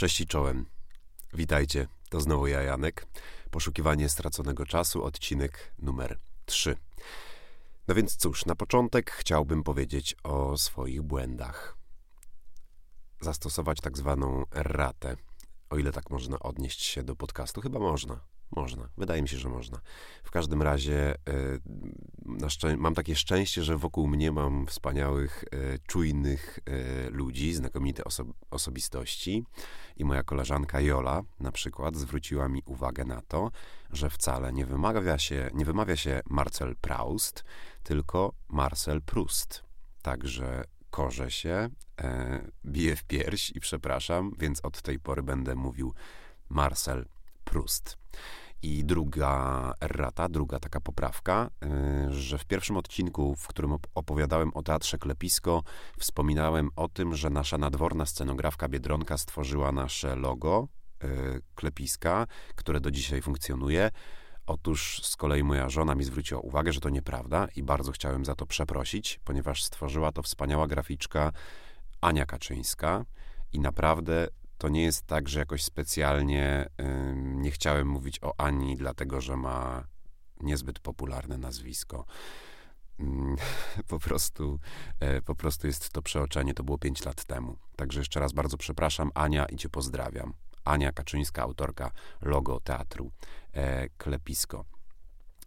Cześć i czołem. Witajcie, to znowu ja, Janek. Poszukiwanie straconego czasu, odcinek numer 3. No więc cóż, na początek chciałbym powiedzieć o swoich błędach. Zastosować tak zwaną erratę, o ile tak można odnieść się do podcastu. Chyba można. Można. Wydaje mi się, że można. W każdym razie e, mam takie szczęście, że wokół mnie mam wspaniałych, e, czujnych e, ludzi, znakomite oso osobistości. I moja koleżanka Jola na przykład zwróciła mi uwagę na to, że wcale nie wymawia się, nie wymawia się Marcel Proust, tylko Marcel Proust. Także korzę się, e, biję w pierś i przepraszam, więc od tej pory będę mówił Marcel Proust. I druga errata, druga taka poprawka, y, że w pierwszym odcinku, w którym opowiadałem o teatrze Klepisko, wspominałem o tym, że nasza nadworna scenografka Biedronka stworzyła nasze logo y, Klepiska, które do dzisiaj funkcjonuje. Otóż z kolei moja żona mi zwróciła uwagę, że to nieprawda i bardzo chciałem za to przeprosić, ponieważ stworzyła to wspaniała graficzka Ania Kaczyńska i naprawdę to nie jest tak, że jakoś specjalnie nie chciałem mówić o Ani, dlatego że ma niezbyt popularne nazwisko. Mm, po prostu, y, po prostu jest to przeoczenie, to było 5 lat temu. Także jeszcze raz bardzo przepraszam, Ania, i cię pozdrawiam. Ania Kaczyńska, autorka logo teatru e, Klepisko.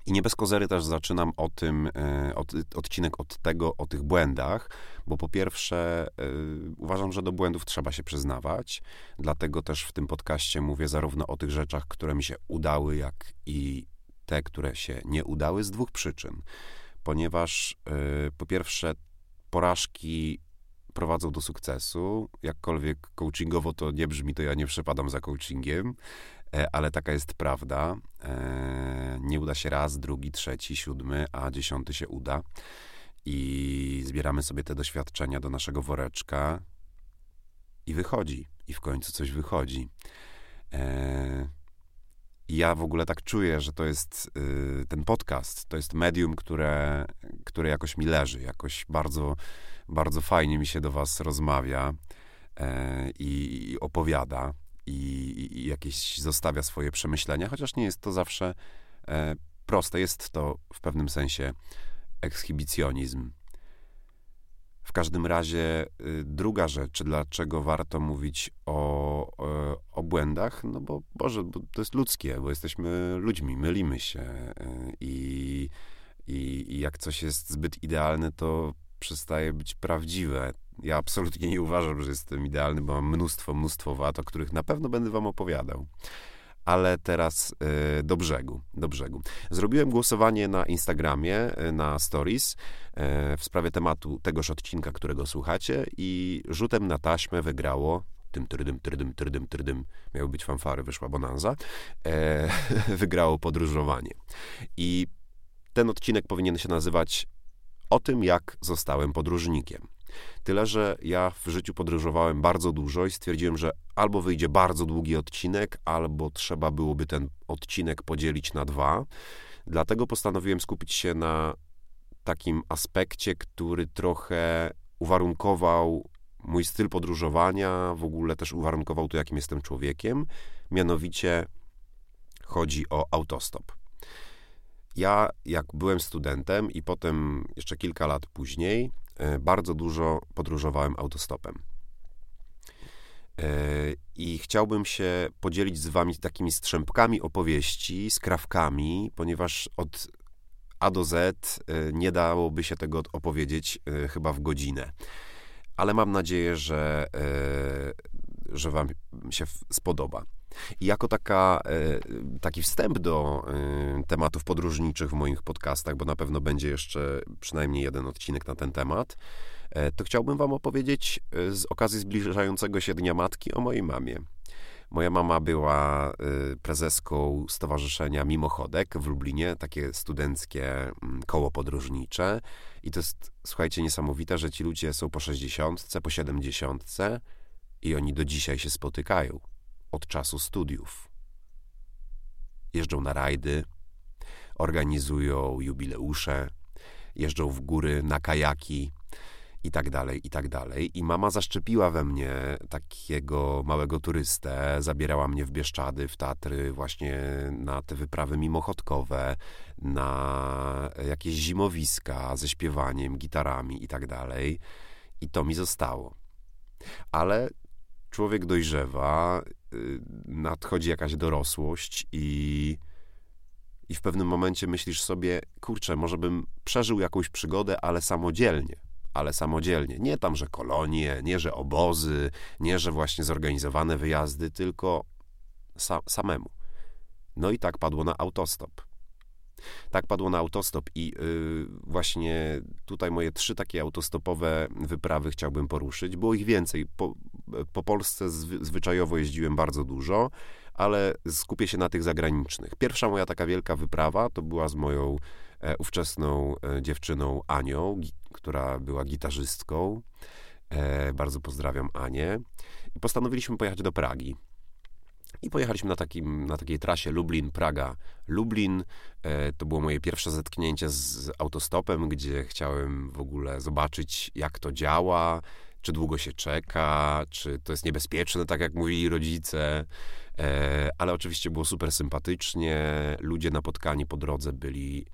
I nie bez kozery też zaczynam o tym, e, od, odcinek od tego, o tych błędach, bo po pierwsze y, uważam, że do błędów trzeba się przyznawać, dlatego też w tym podcaście mówię zarówno o tych rzeczach, które mi się udały, jak i te, które się nie udały z dwóch przyczyn. Ponieważ y, po pierwsze porażki prowadzą do sukcesu. Jakkolwiek coachingowo to nie brzmi, to ja nie przepadam za coachingiem, e, ale taka jest prawda. E, nie uda się raz, drugi, trzeci, siódmy, a dziesiąty się uda. I zbieramy sobie te doświadczenia do naszego woreczka i wychodzi. I w końcu coś wychodzi. E, ja w ogóle tak czuję, że to jest y, ten podcast, to jest medium, które, które jakoś mi leży, jakoś bardzo, bardzo fajnie mi się do was rozmawia e, i opowiada i, i jakieś zostawia swoje przemyślenia, chociaż nie jest to zawsze e, proste. Jest to w pewnym sensie ekshibicjonizm. W każdym razie y, druga rzecz, dlaczego warto mówić o, o, o, błędach, no bo Boże, bo to jest ludzkie, bo jesteśmy ludźmi, mylimy się y, i, i jak coś jest zbyt idealne, to przestaje być prawdziwe. Ja absolutnie nie uważam, że jestem idealny, bo mam mnóstwo, mnóstwo wad, o których na pewno będę wam opowiadał ale teraz y, do brzegu, do brzegu. Zrobiłem głosowanie na Instagramie, y, na Stories y, w sprawie tematu tegoż odcinka, którego słuchacie i rzutem na taśmę wygrało tym trydym, trydym, trydym, trydym, miały być fanfary, wyszła bonanza, e, wygrało podróżowanie. I ten odcinek powinien się nazywać o tym, jak zostałem podróżnikiem. Tyle, że ja w życiu podróżowałem bardzo dużo i stwierdziłem, że albo wyjdzie bardzo długi odcinek, albo trzeba byłoby ten odcinek podzielić na dwa. Dlatego postanowiłem skupić się na takim aspekcie, który trochę uwarunkował mój styl podróżowania, w ogóle też uwarunkował to, jakim jestem człowiekiem. Mianowicie chodzi o autostop. Ja, jak byłem studentem i potem jeszcze kilka lat później, E, bardzo dużo podróżowałem autostopem. E, I chciałbym się podzielić z Wami takimi strzępkami opowieści, skrawkami, ponieważ od A do Z e, nie dałoby się tego opowiedzieć chyba w godzinę. Ale mam nadzieję, że, że Wam się spodoba. I jako taka, e, taki wstęp do e, tematów podróżniczych w moich podcastach, bo na pewno będzie jeszcze przynajmniej jeden odcinek na ten temat, e, to chciałbym Wam opowiedzieć z okazji zbliżającego się Dnia Matki o mojej mamie. Moja mama była prezeską Stowarzyszenia Mimochodek w Lublinie, takie studenckie mm, koło podróżnicze. I to jest, słuchajcie, niesamowite, że ci ludzie są po 60, po 70 i oni do dzisiaj się spotykają od czasu studiów. Jeżdżą na rajdy, organizują jubileusze, jeżdżą w góry na kajaki i tak dalej, i tak dalej. I mama zaszczepiła we mnie takiego małego turystę, zabierała mnie w Bieszczady, w Tatry, właśnie na te wyprawy mimochodkowe, na jakieś zimowiska ze śpiewaniem, gitarami i tak dalej. I to mi zostało. Ale człowiek dojrzewa, y, nadchodzi jakaś dorosłość i, i w pewnym momencie myślisz sobie, kurczę, może bym przeżył jakąś przygodę, ale samodzielnie ale samodzielnie. Nie tam, że kolonie, nie, że obozy, nie, że właśnie zorganizowane wyjazdy, tylko sa samemu. No i tak padło na autostop. Tak padło na autostop i yy, właśnie tutaj moje trzy takie autostopowe wyprawy chciałbym poruszyć. Było ich więcej. Po, po Polsce zwy, zwyczajowo jeździłem bardzo dużo, ale skupię się na tych zagranicznych. Pierwsza moja taka wielka wyprawa to była z moją e, ówczesną e, dziewczyną Anią, która była gitarzystką. E, bardzo pozdrawiam Anię. I postanowiliśmy pojechać do Pragi. I pojechaliśmy na, takim, na takiej trasie Lublin-Praga-Lublin. E, to było moje pierwsze zetknięcie z autostopem, gdzie chciałem w ogóle zobaczyć, jak to działa, czy długo się czeka, czy to jest niebezpieczne, tak jak mówili rodzice. E, ale oczywiście było super sympatycznie. Ludzie napotkani po drodze byli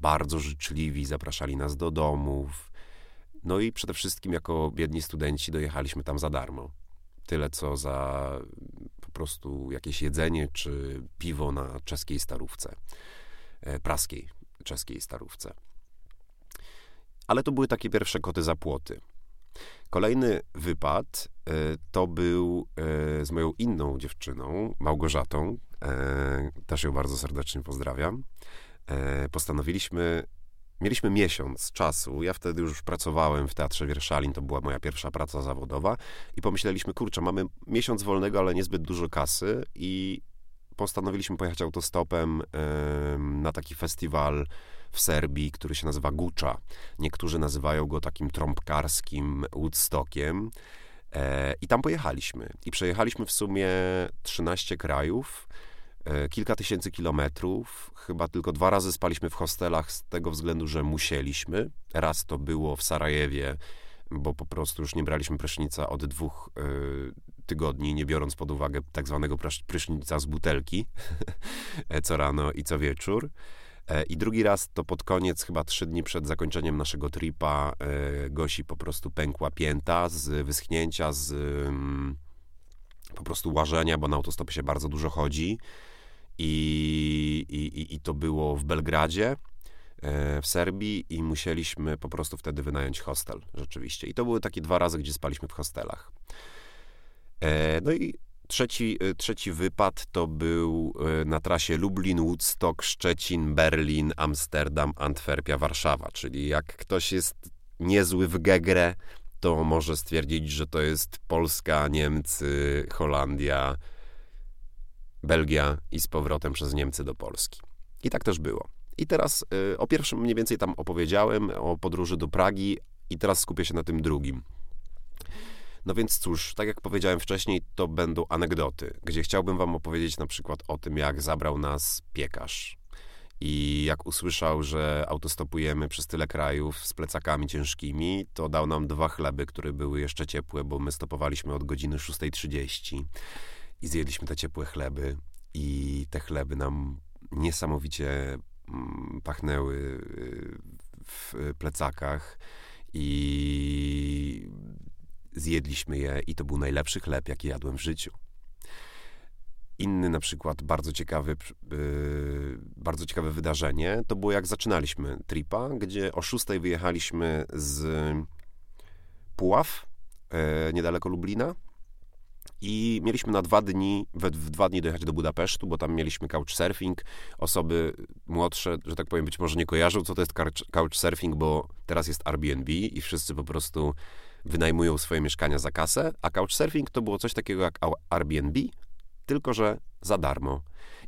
bardzo życzliwi, zapraszali nas do domów. No i przede wszystkim jako biedni studenci dojechaliśmy tam za darmo. Tyle co za prostu jakieś jedzenie czy piwo na czeskiej starówce, e, praskiej czeskiej starówce. Ale to były takie pierwsze koty za płoty. Kolejny wypad e, to był e, z moją inną dziewczyną, Małgorzatą. Też ją bardzo serdecznie pozdrawiam. Postanowiliśmy Mieliśmy miesiąc czasu. Ja wtedy już pracowałem w Teatrze Wierszalin, to była moja pierwsza praca zawodowa i pomyśleliśmy, kurczę, mamy miesiąc wolnego, ale niezbyt dużo kasy i postanowiliśmy pojechać autostopem na taki festiwal w Serbii, który się nazywa Gucza. Niektórzy nazywają go takim trąbkarskim Woodstockiem. E, I tam pojechaliśmy. I przejechaliśmy w sumie 13 krajów. E, kilka tysięcy kilometrów. Chyba tylko dwa razy spaliśmy w hostelach z tego względu, że musieliśmy. Raz to było w Sarajewie, bo po prostu już nie braliśmy prysznica od dwóch y, tygodni, nie biorąc pod uwagę tak zwanego prysznica z butelki e, co rano i co wieczór. I drugi raz to pod koniec, chyba trzy dni przed zakończeniem naszego tripa, Gosi po prostu pękła pięta z wyschnięcia, z mm, po prostu łażenia, bo na autostopie się bardzo dużo chodzi i, i, i to było w Belgradzie, e, w Serbii i musieliśmy po prostu wtedy wynająć hostel, rzeczywiście. I to były takie dwa razy, gdzie spaliśmy w hostelach. E, no i trzeci, e, trzeci wypad to był na trasie Lublin, Woodstock, Szczecin, Berlin, Amsterdam, Antwerpia, Warszawa. Czyli jak ktoś jest niezły w gegrę, to może stwierdzić, że to jest Polska, Niemcy, Holandia, Belgia i z powrotem przez Niemcy do Polski. I tak też było. I teraz y, o pierwszym mniej więcej tam opowiedziałem, o podróży do Pragi, i teraz skupię się na tym drugim. No więc cóż, tak jak powiedziałem wcześniej, to będą anegdoty, gdzie chciałbym Wam opowiedzieć na przykład o tym, jak zabrał nas piekarz. I jak usłyszał, że autostopujemy przez tyle krajów z plecakami ciężkimi, to dał nam dwa chleby, które były jeszcze ciepłe, bo my stopowaliśmy od godziny 6.30 i zjedliśmy te ciepłe chleby i te chleby nam niesamowicie mm, pachnęły y, w plecakach i zjedliśmy je i to był najlepszy chleb, jaki jadłem w życiu. Inny na przykład bardzo ciekawy, yy, bardzo ciekawe wydarzenie to było jak zaczynaliśmy tripa, gdzie o 6 wyjechaliśmy z Puław, yy, niedaleko Lublina i mieliśmy na dwa dni, we, w dwa dni dojechać do Budapesztu, bo tam mieliśmy couchsurfing. Osoby młodsze, że tak powiem, być może nie kojarzą, co to jest couchsurfing, bo teraz jest Airbnb i wszyscy po prostu wynajmują swoje mieszkania za kasę, a couchsurfing to było coś takiego jak Airbnb, tylko że za darmo.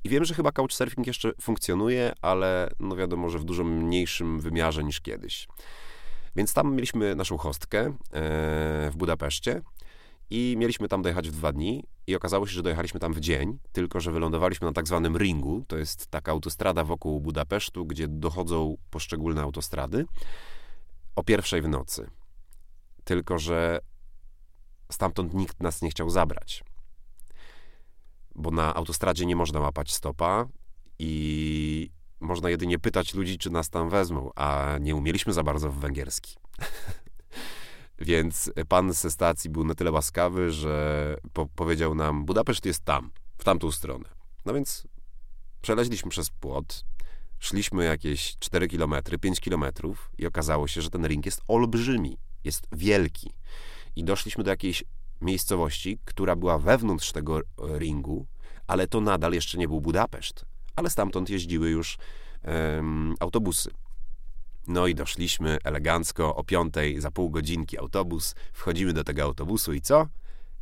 I wiem, że chyba couchsurfing jeszcze funkcjonuje, ale no wiadomo, że w dużo mniejszym wymiarze niż kiedyś. Więc tam mieliśmy naszą hostkę e, w Budapeszcie i mieliśmy tam dojechać w dwa dni i okazało się, że dojechaliśmy tam w dzień, tylko że wylądowaliśmy na tak zwanym ringu. To jest taka autostrada wokół Budapesztu, gdzie dochodzą poszczególne autostrady o pierwszej w nocy. tylko że stamtąd nikt nas nie chciał zabrać. Bo na autostradzie nie można łapać stopa i można jedynie pytać ludzi, czy nas tam wezmą, a nie umieliśmy za bardzo w węgierski. Więc pan ze stacji był na tyle łaskawy, że po powiedział nam: Budapeszt jest tam, w tamtą stronę. No więc przeleźliśmy przez płot, szliśmy jakieś 4 km, 5 km i okazało się, że ten ring jest olbrzymi, jest wielki. I doszliśmy do jakiejś miejscowości, która była wewnątrz tego ringu, ale to nadal jeszcze nie był Budapeszt. Ale stamtąd jeździły już um, autobusy. No i doszliśmy elegancko o piątej, za pół godzinki autobus. Wchodzimy do tego autobusu i co?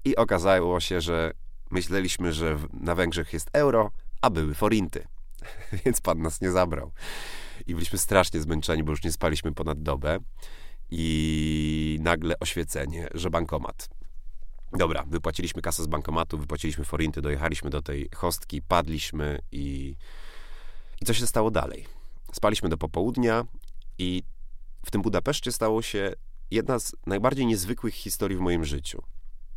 I okazało się, że myśleliśmy, że na Węgrzech jest euro, a były forinty. Więc pan nas nie zabrał. I byliśmy strasznie zmęczeni, bo już nie spaliśmy ponad dobę. I nagle oświecenie, że bankomat. Dobra, wypłaciliśmy kasę z bankomatu, wypłaciliśmy forinty, dojechaliśmy do tej hostki, padliśmy i... I co się stało dalej? Spaliśmy do popołudnia i w tym Budapeszcie stało się jedna z najbardziej niezwykłych historii w moim życiu.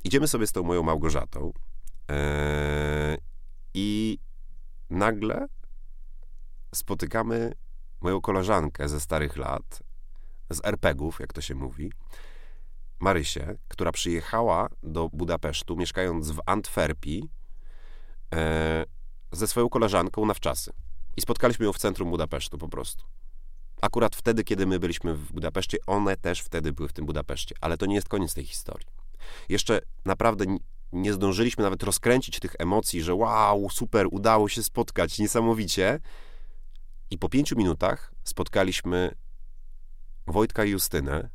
Idziemy sobie z tą moją Małgorzatą yy, i nagle spotykamy moją koleżankę ze starych lat, z RPGów, jak to się mówi, Marysię, która przyjechała do Budapesztu, mieszkając w Antwerpii, e, ze swoją koleżanką na wczasy. I spotkaliśmy ją w centrum Budapesztu po prostu. Akurat wtedy, kiedy my byliśmy w Budapeszcie, one też wtedy były w tym Budapeszcie. Ale to nie jest koniec tej historii. Jeszcze naprawdę nie zdążyliśmy nawet rozkręcić tych emocji, że wow, super, udało się spotkać, niesamowicie. I po pięciu minutach spotkaliśmy Wojtka i Justynę,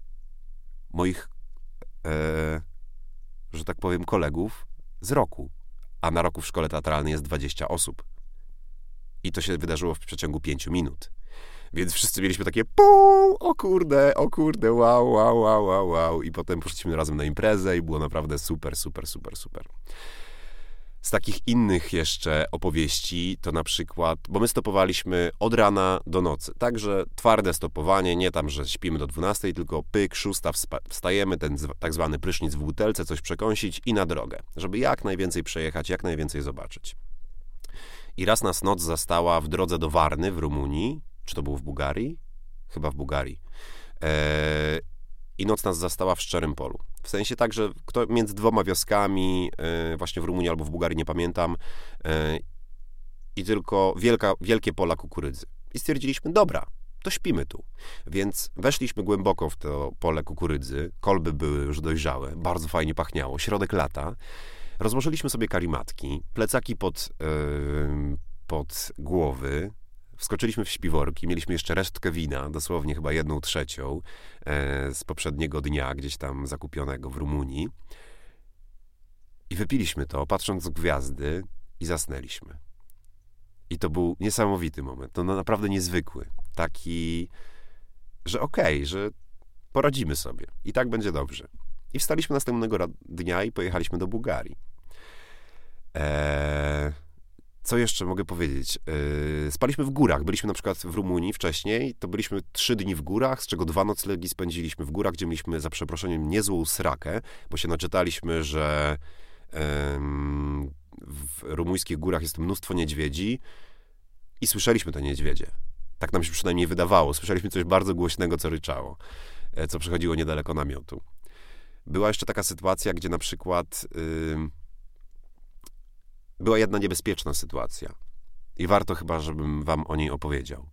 moich, e, że tak powiem, kolegów z roku. A na roku w szkole teatralnej jest 20 osób. I to się wydarzyło w przeciągu pięciu minut. Więc wszyscy mieliśmy takie pół, o kurde, o kurde, wow, wow, wow, wow, wow. I potem poszliśmy razem na imprezę i było naprawdę super, super, super, super. Z takich innych jeszcze opowieści to na przykład, bo my stopowaliśmy od rana do nocy, także twarde stopowanie, nie tam, że śpimy do 12, tylko pyk, szósta, wstajemy, ten tak zwany prysznic w butelce, coś przekąsić i na drogę, żeby jak najwięcej przejechać, jak najwięcej zobaczyć. I raz nas noc zastała w drodze do Warny w Rumunii, czy to było w Bułgarii? Chyba w Bułgarii. Eee, I noc nas zastała w Szczerym Polu. W sensie tak, że kto, między dwoma wioskami, e, właśnie w Rumunii albo w Bułgarii, nie pamiętam, e, i tylko wielka, wielkie pola kukurydzy. I stwierdziliśmy, dobra, to śpimy tu. Więc weszliśmy głęboko w to pole kukurydzy, kolby były już dojrzałe, bardzo fajnie pachniało, środek lata. Rozłożyliśmy sobie karimatki, plecaki pod, yy, pod głowy, Wskoczyliśmy w śpiworki, mieliśmy jeszcze resztkę wina, dosłownie chyba jedną trzecią e, z poprzedniego dnia, gdzieś tam zakupionego w Rumunii. I wypiliśmy to, patrząc w gwiazdy i zasnęliśmy. I to był niesamowity moment, to no naprawdę niezwykły. Taki, że okej, okay, że poradzimy sobie i tak będzie dobrze. I wstaliśmy następnego dnia i pojechaliśmy do Bułgarii. Eee, co jeszcze mogę powiedzieć? Yy, spaliśmy w górach. Byliśmy na przykład w Rumunii wcześniej. To byliśmy trzy dni w górach, z czego dwa noclegi spędziliśmy w górach, gdzie mieliśmy za przeproszeniem niezłą srakę, bo się naczytaliśmy, że w rumuńskich górach jest mnóstwo niedźwiedzi i słyszeliśmy te niedźwiedzie. Tak nam się przynajmniej wydawało. Słyszeliśmy coś bardzo głośnego, co ryczało, e, co przechodziło niedaleko namiotu. Była jeszcze taka sytuacja, gdzie na przykład... Yy, była jedna niebezpieczna sytuacja i warto chyba, żebym wam o niej opowiedział.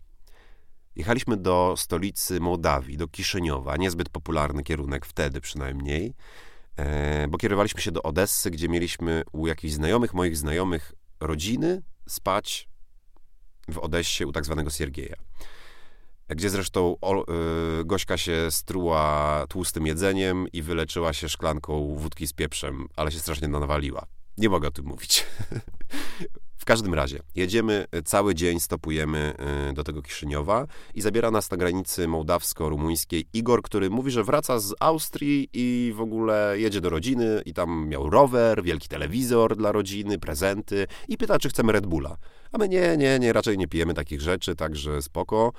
Jechaliśmy do stolicy Mołdawii, do Kiszyniowa, niezbyt popularny kierunek wtedy przynajmniej, e, bo kierowaliśmy się do Odessy, gdzie mieliśmy u jakichś znajomych, moich znajomych rodziny spać w Odessie u tak zwanego Siergieja. Gdzie zresztą y, Gośka się struła tłustym jedzeniem i wyleczyła się szklanką wódki z pieprzem, ale się strasznie nawaliła. Nie mogę o tym mówić. W każdym razie, jedziemy cały dzień, stopujemy y, do tego Kiszyniowa i zabiera nas na granicy mołdawsko-rumuńskiej Igor, który mówi, że wraca z Austrii i w ogóle jedzie do rodziny i tam miał rower, wielki telewizor dla rodziny, prezenty i pyta, czy chcemy Red Bulla. A my nie, nie, nie, raczej nie pijemy takich rzeczy, także spoko.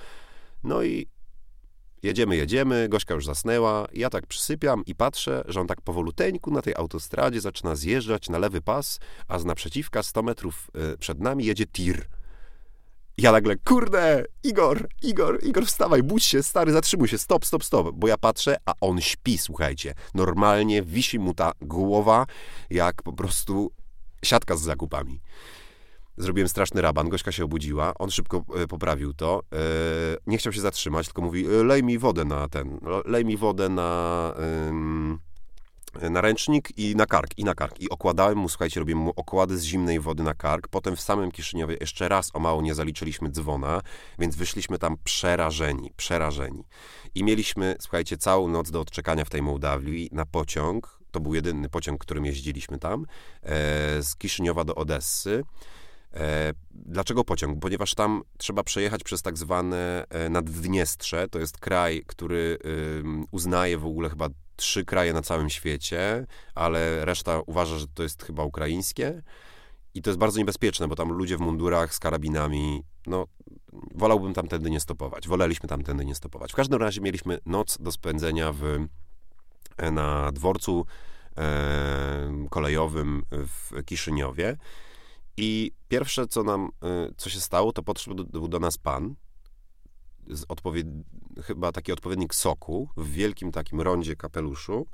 No i Jedziemy, jedziemy, Gośka już zasnęła, ja tak przysypiam i patrzę, że on tak powoluteńku na tej autostradzie zaczyna zjeżdżać na lewy pas, a z naprzeciwka 100 metrów y, przed nami jedzie tir. Ja nagle, kurde, Igor, Igor, Igor, wstawaj, budź się, stary, zatrzymuj się, stop, stop, stop. Bo ja patrzę, a on śpi, słuchajcie. Normalnie wisi mu ta głowa, jak po prostu siatka z zakupami. Zrobiłem straszny raban, Gośka się obudziła, on szybko e, poprawił to. E, nie chciał się zatrzymać, tylko mówi, e, lej mi wodę na ten, lej mi wodę na na ręcznik i na kark, i na kark. I okładałem mu, słuchajcie, robiłem mu okłady z zimnej wody na kark. Potem w samym Kiszyniowie jeszcze raz o mało nie zaliczyliśmy dzwona, więc wyszliśmy tam przerażeni, przerażeni. I mieliśmy, słuchajcie, całą noc do odczekania w tej Mołdawii na pociąg. To był jedyny pociąg, którym jeździliśmy tam, z Kiszyniowa do Odessy. E, dlaczego pociąg? Ponieważ tam trzeba przejechać przez tak zwane e, Naddniestrze. To jest kraj, który uznaje w ogóle chyba trzy kraje na całym świecie, ale reszta uważa, że to jest chyba ukraińskie. I to jest bardzo niebezpieczne, bo tam ludzie w mundurach z karabinami, no, wolałbym tamtędy nie stopować. Woleliśmy tamtędy nie stopować. W każdym razie mieliśmy noc do spędzenia w, e, na dworcu e, kolejowym w Kiszyniowie. I pierwsze, co nam, e, co się stało, to podszedł do, do nas pan, odpowied... chyba taki odpowiednik soku w wielkim takim rondzie kapeluszu,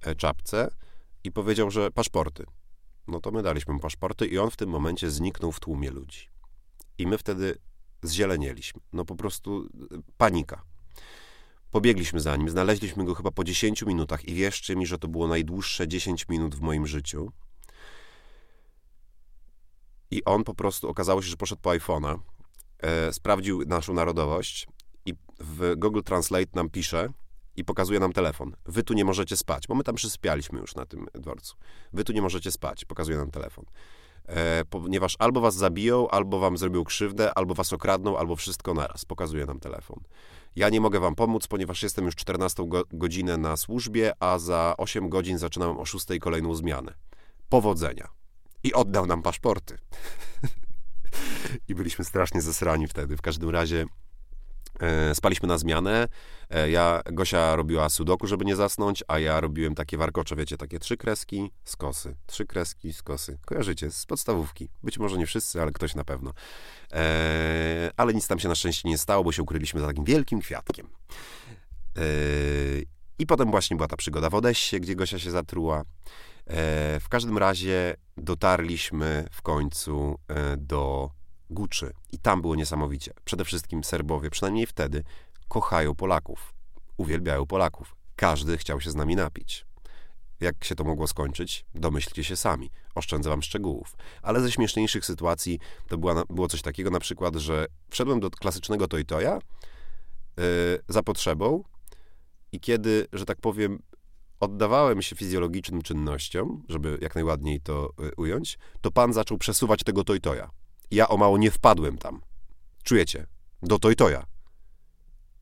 e, czapce i powiedział, że paszporty. No to my daliśmy mu paszporty i on w tym momencie zniknął w tłumie ludzi. I my wtedy zzielenieliśmy. No po prostu e, panika. Pobiegliśmy za nim, znaleźliśmy go chyba po 10 minutach i wierzcie mi, że to było najdłuższe 10 minut w moim życiu. I on po prostu okazało się, że poszedł po iPhone'a e, sprawdził naszą narodowość i w Google Translate nam pisze i pokazuje nam telefon. Wy tu nie możecie spać, bo my tam przyspialiśmy już na tym dworcu. Wy tu nie możecie spać, pokazuje nam telefon. E, ponieważ albo was zabiją, albo wam zrobią krzywdę, albo was okradną, albo wszystko naraz. Pokazuje nam telefon. Ja nie mogę wam pomóc, ponieważ jestem już 14 go godzinę na służbie, a za 8 godzin zaczynam o 6 kolejną zmianę. Powodzenia. I oddał nam paszporty. I byliśmy strasznie zesrani wtedy. W każdym razie e, spaliśmy na zmianę. E, ja, Gosia robiła sudoku, żeby nie zasnąć, a ja robiłem takie warkocze, wiecie, takie trzy kreski, skosy. Trzy kreski, skosy. Kojarzycie, z podstawówki. Być może nie wszyscy, ale ktoś na pewno. E, ale nic tam się na szczęście nie stało, bo się ukryliśmy za takim wielkim kwiatkiem. E, I potem właśnie była ta przygoda w Odessie, gdzie Gosia się zatruła. E, w każdym razie dotarliśmy w końcu e, do Guczy i tam było niesamowicie. Przede wszystkim Serbowie, przynajmniej wtedy, kochają Polaków, uwielbiają Polaków. Każdy chciał się z nami napić. Jak się to mogło skończyć? Domyślcie się sami. Oszczędzę wam szczegółów. Ale ze śmieszniejszych sytuacji to była, było coś takiego na przykład, że wszedłem do klasycznego Toytoja yy, za potrzebą i kiedy, że tak powiem, oddawałem się fizjologicznym czynnościom, żeby jak najładniej to y, ująć, to pan zaczął przesuwać tego tojtoja. Ja o mało nie wpadłem tam. Czujecie? Do tojtoja.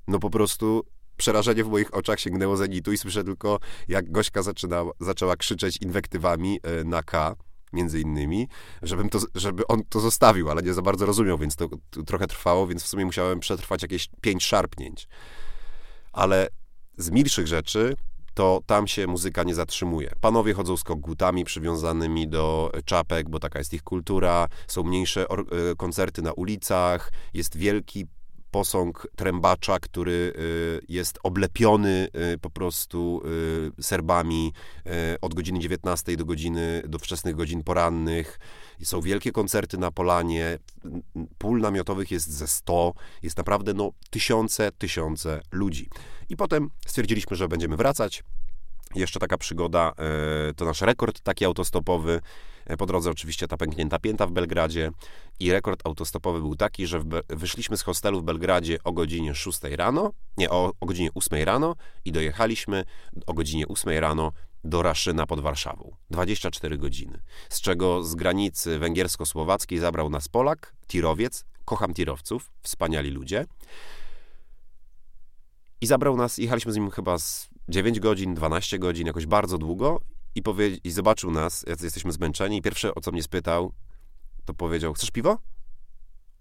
No po prostu przerażenie w moich oczach sięgnęło zenitu i słyszę tylko, jak Gośka zaczyna, zaczęła krzyczeć inwektywami y, na K, między innymi, żebym to, żeby on to zostawił, ale nie za bardzo rozumiał, więc to, to trochę trwało, więc w sumie musiałem przetrwać jakieś pięć szarpnięć. Ale z milszych rzeczy to tam się muzyka nie zatrzymuje. Panowie chodzą z kogutami przywiązanymi do czapek, bo taka jest ich kultura. Są mniejsze e, koncerty na ulicach, jest wielki posąg trębacza, który y, jest oblepiony y, po prostu y, Serbami od godziny 19 do godziny, do wczesnych godzin porannych. Są wielkie koncerty na Polanie, pól namiotowych jest ze 100, jest naprawdę no, tysiące, tysiące ludzi. I potem stwierdziliśmy, że będziemy wracać. Jeszcze taka przygoda, to nasz rekord taki autostopowy. E, po drodze oczywiście ta pęknięta pięta w Belgradzie i rekord autostopowy był taki, że wyszliśmy z hostelu w Belgradzie o godzinie 6 rano, nie, o, o godzinie 8 rano i dojechaliśmy o godzinie 8 rano do Raszyna pod Warszawą. 24 godziny. Z czego z granicy węgiersko-słowackiej zabrał nas Polak, tirowiec, kocham tirowców, wspaniali ludzie. I zabrał nas, jechaliśmy z nim chyba z 9 godzin, 12 godzin, jakoś bardzo długo i, powie, i zobaczył nas, jak jesteśmy zmęczeni i pierwsze, o co mnie spytał, to powiedział, chcesz piwo?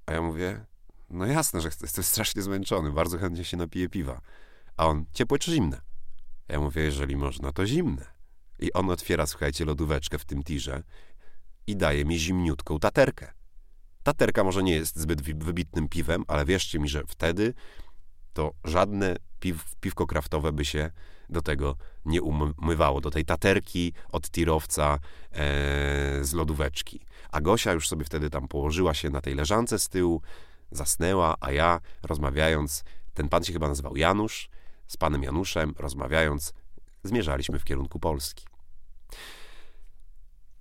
A ja mówię, no jasne, że jestem strasznie zmęczony, bardzo chętnie się napiję piwa. A on, ciepłe czy zimne? Ja mówię, jeżeli można, to zimne. I on otwiera, słuchajcie, lodóweczkę w tym tirze i daje mi zimniutką taterkę. Taterka może nie jest zbyt wybitnym piwem, ale wierzcie mi, że wtedy to żadne piw, piwko kraftowe by się do tego nie umywało, do tej taterki od tirowca e, z lodóweczki. A Gosia już sobie wtedy tam położyła się na tej leżance z tyłu, zasnęła, a ja rozmawiając, ten pan się chyba nazywał Janusz, z panem Januszem, rozmawiając, zmierzaliśmy w kierunku Polski.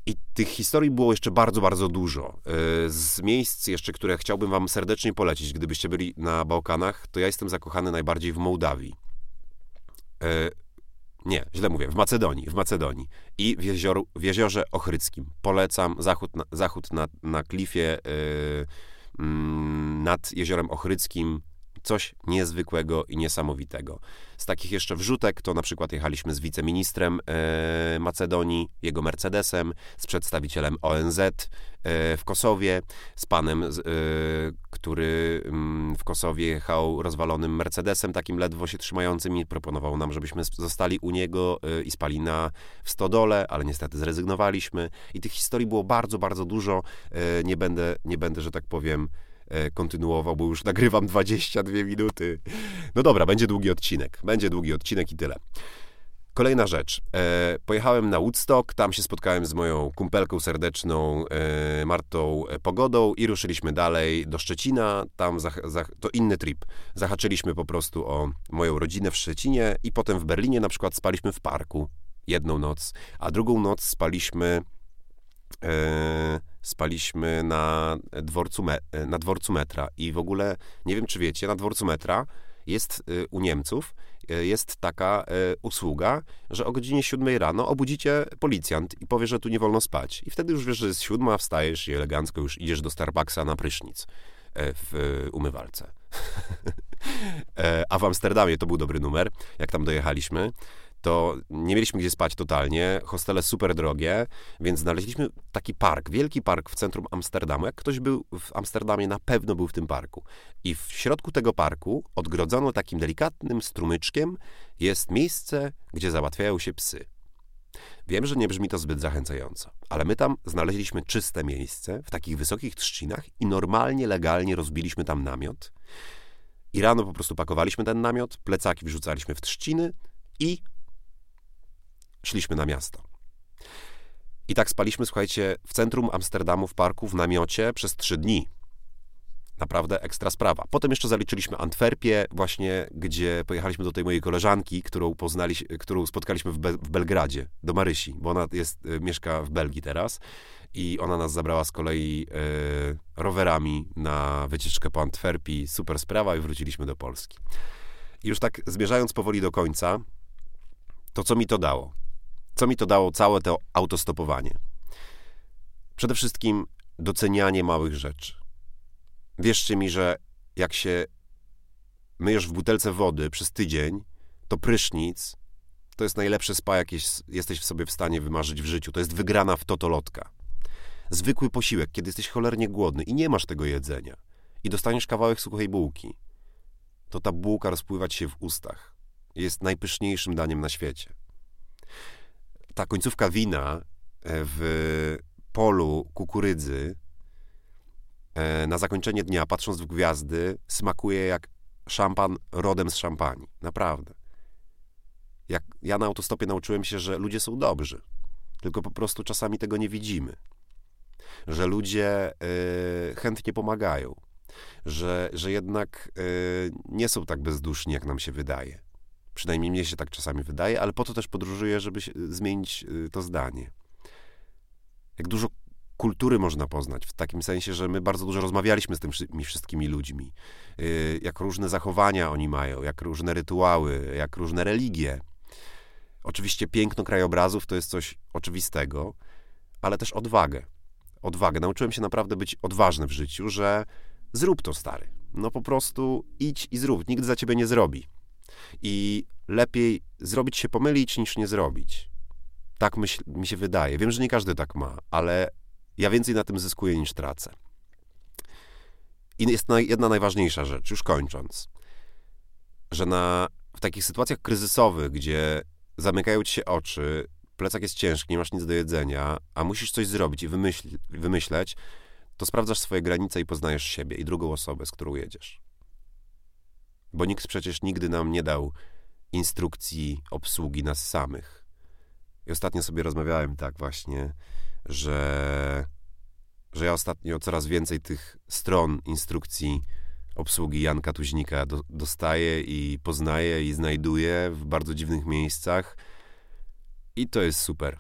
I tych historii było jeszcze bardzo, bardzo dużo. E, z miejsc jeszcze, które chciałbym wam serdecznie polecić, gdybyście byli na Bałkanach, to ja jestem zakochany najbardziej w Mołdawii. E, nie, źle mówię, w Macedonii, w Macedonii i w, w jeziorze Ochryckim. Polecam zachód na, zachód na, na klifie yy, nad jeziorem Ochryckim, coś niezwykłego i niesamowitego. Z takich jeszcze wrzutek to na przykład jechaliśmy z wiceministrem e, Macedonii, jego Mercedesem, z przedstawicielem ONZ e, w Kosowie, z panem, e, który mm, w Kosowie jechał rozwalonym Mercedesem, takim ledwo się trzymającym i proponował nam, żebyśmy zostali u niego i spali na w stodole, ale niestety zrezygnowaliśmy. I tych historii było bardzo, bardzo dużo. Nie będę, nie będę, że tak powiem, E, kontynuował, bo już nagrywam 22 minuty. No dobra, będzie długi odcinek. Będzie długi odcinek i tyle. Kolejna rzecz. E, pojechałem na Woodstock, tam się spotkałem z moją kumpelką serdeczną e, Martą Pogodą i ruszyliśmy dalej do Szczecina. Tam to inny trip. Zahaczyliśmy po prostu o moją rodzinę w Szczecinie i potem w Berlinie na przykład spaliśmy w parku jedną noc, a drugą noc spaliśmy E, spaliśmy na dworcu, me, na dworcu metra i w ogóle, nie wiem czy wiecie, na dworcu metra jest e, u Niemców e, jest taka usługa, że o godzinie 7 rano obudzicie policjant i powie, że tu nie wolno spać. I wtedy już wiesz, że jest siódma, wstajesz i elegancko już idziesz do Starbucksa na prysznic w umywalce. A w Amsterdamie to był dobry numer, jak tam dojechaliśmy to nie mieliśmy gdzie spać totalnie, hostele super drogie, więc znaleźliśmy taki park, wielki park w centrum Amsterdamu. Jak ktoś był w Amsterdamie, na pewno był w tym parku. I w środku tego parku, odgrodzono takim delikatnym strumyczkiem, jest miejsce, gdzie załatwiają się psy. Wiem, że nie brzmi to zbyt zachęcająco, ale my tam znaleźliśmy czyste miejsce w takich wysokich trzcinach i normalnie, legalnie rozbiliśmy tam namiot. I rano po prostu pakowaliśmy ten namiot, plecaki wrzucaliśmy w trzciny i szliśmy na miasto. I tak spaliśmy, słuchajcie, w centrum Amsterdamu, w parku, w namiocie przez trzy dni. Naprawdę ekstra sprawa. Potem jeszcze zaliczyliśmy Antwerpię, właśnie gdzie pojechaliśmy do tej mojej koleżanki, którą poznali, którą spotkaliśmy w, Be w Belgradzie, do Marysi, bo ona jest, y, mieszka w Belgii teraz i ona nas zabrała z kolei y, rowerami na wycieczkę po Antwerpii. Super sprawa i wróciliśmy do Polski. I już tak zmierzając powoli do końca, to co mi to dało? Co mi to dało całe to autostopowanie? Przede wszystkim docenianie małych rzeczy. Wierzcie mi, że jak się myjesz w butelce wody przez tydzień, to prysznic to jest najlepsze spa, jakie jesteś sobie w stanie wymarzyć w życiu. To jest wygrana w totolotka. Zwykły posiłek, kiedy jesteś cholernie głodny i nie masz tego jedzenia i dostaniesz kawałek suchej bułki, to ta bułka rozpływać się w ustach. Jest najpyszniejszym daniem na świecie ta końcówka wina e, w polu kukurydzy e, na zakończenie dnia, patrząc w gwiazdy, smakuje jak szampan rodem z szampanii. Naprawdę. Jak ja na autostopie nauczyłem się, że ludzie są dobrzy, tylko po prostu czasami tego nie widzimy. Że ludzie y, chętnie pomagają, że, że jednak y, nie są tak bezduszni, jak nam się wydaje. Przynajmniej mnie się tak czasami wydaje, ale po to też podróżuję, żeby zmienić y, to zdanie. Jak dużo kultury można poznać, w takim sensie, że my bardzo dużo rozmawialiśmy z tymi wszystkimi ludźmi, y, jak różne zachowania oni mają, jak różne rytuały, jak różne religie. Oczywiście piękno krajobrazów to jest coś oczywistego, ale też odwagę. Odwagę. Nauczyłem się naprawdę być odważny w życiu, że zrób to, stary. No po prostu idź i zrób. Nikt za ciebie nie zrobi. I lepiej zrobić się pomylić, niż nie zrobić. Tak myśl, mi się wydaje. Wiem, że nie każdy tak ma, ale ja więcej na tym zyskuję niż tracę. I jest jedna najważniejsza rzecz, już kończąc, że na w takich sytuacjach kryzysowych, gdzie zamykają ci się oczy, plecak jest ciężki, nie masz nic do jedzenia, a musisz coś zrobić i wymyśl, wymyśleć, to sprawdzasz swoje granice i poznajesz siebie i drugą osobę, z którą jedziesz. Bo nikt przecież nigdy nam nie dał instrukcji obsługi nas samych. I ostatnio sobie rozmawiałem tak właśnie, że, że ja ostatnio coraz więcej tych stron instrukcji obsługi Janka Tuźnika do, dostaję i poznaję i znajduję w bardzo dziwnych miejscach. I to jest super.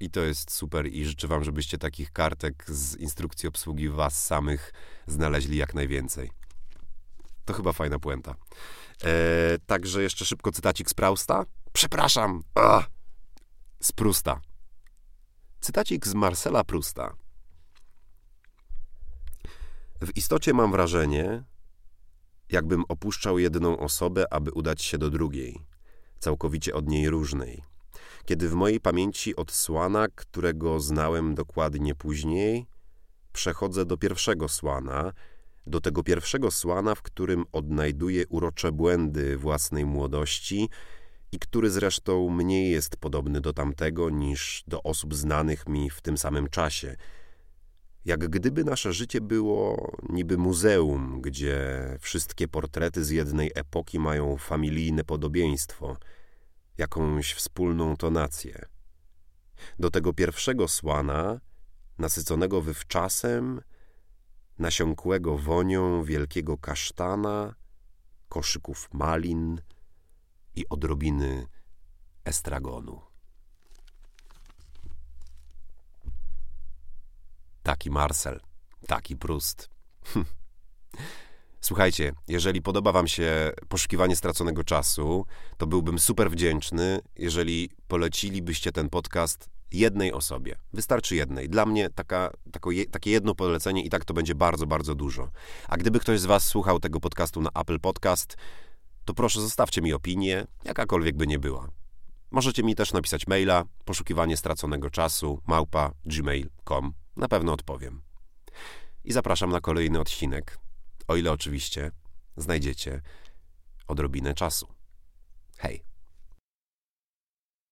I to jest super i życzę wam, żebyście takich kartek z instrukcji obsługi was samych znaleźli jak najwięcej. To chyba fajna puenta. Eee, także jeszcze szybko cytacik z Prausta. Przepraszam! Z Prusta. Cytacik z Marcela Prusta. W istocie mam wrażenie, jakbym opuszczał jedną osobę, aby udać się do drugiej, całkowicie od niej różnej. Kiedy w mojej pamięci odsłana, którego znałem dokładnie później, przechodzę do pierwszego słana, do tego pierwszego słana, w którym odnajduję urocze błędy własnej młodości i który zresztą mniej jest podobny do tamtego niż do osób znanych mi w tym samym czasie. Jak gdyby nasze życie było niby muzeum, gdzie wszystkie portrety z jednej epoki mają familijne podobieństwo, jakąś wspólną tonację. Do tego pierwszego słana, nasyconego wywczasem, nasiąkłego wonią wielkiego kasztana, koszyków malin i odrobiny estragonu. Taki Marcel, taki Prust. Słuchajcie, jeżeli podoba Wam się poszukiwanie straconego czasu, to byłbym super wdzięczny, jeżeli polecilibyście ten podcast jednej osobie. Wystarczy jednej. Dla mnie taka, tako, takie jedno polecenie i tak to będzie bardzo, bardzo dużo. A gdyby ktoś z Was słuchał tego podcastu na Apple Podcast, to proszę zostawcie mi opinię, jakakolwiek by nie była. Możecie mi też napisać maila poszukiwanie straconego czasu małpa gmail.com. Na pewno odpowiem. I zapraszam na kolejny odcinek, o ile oczywiście znajdziecie odrobinę czasu. Hej!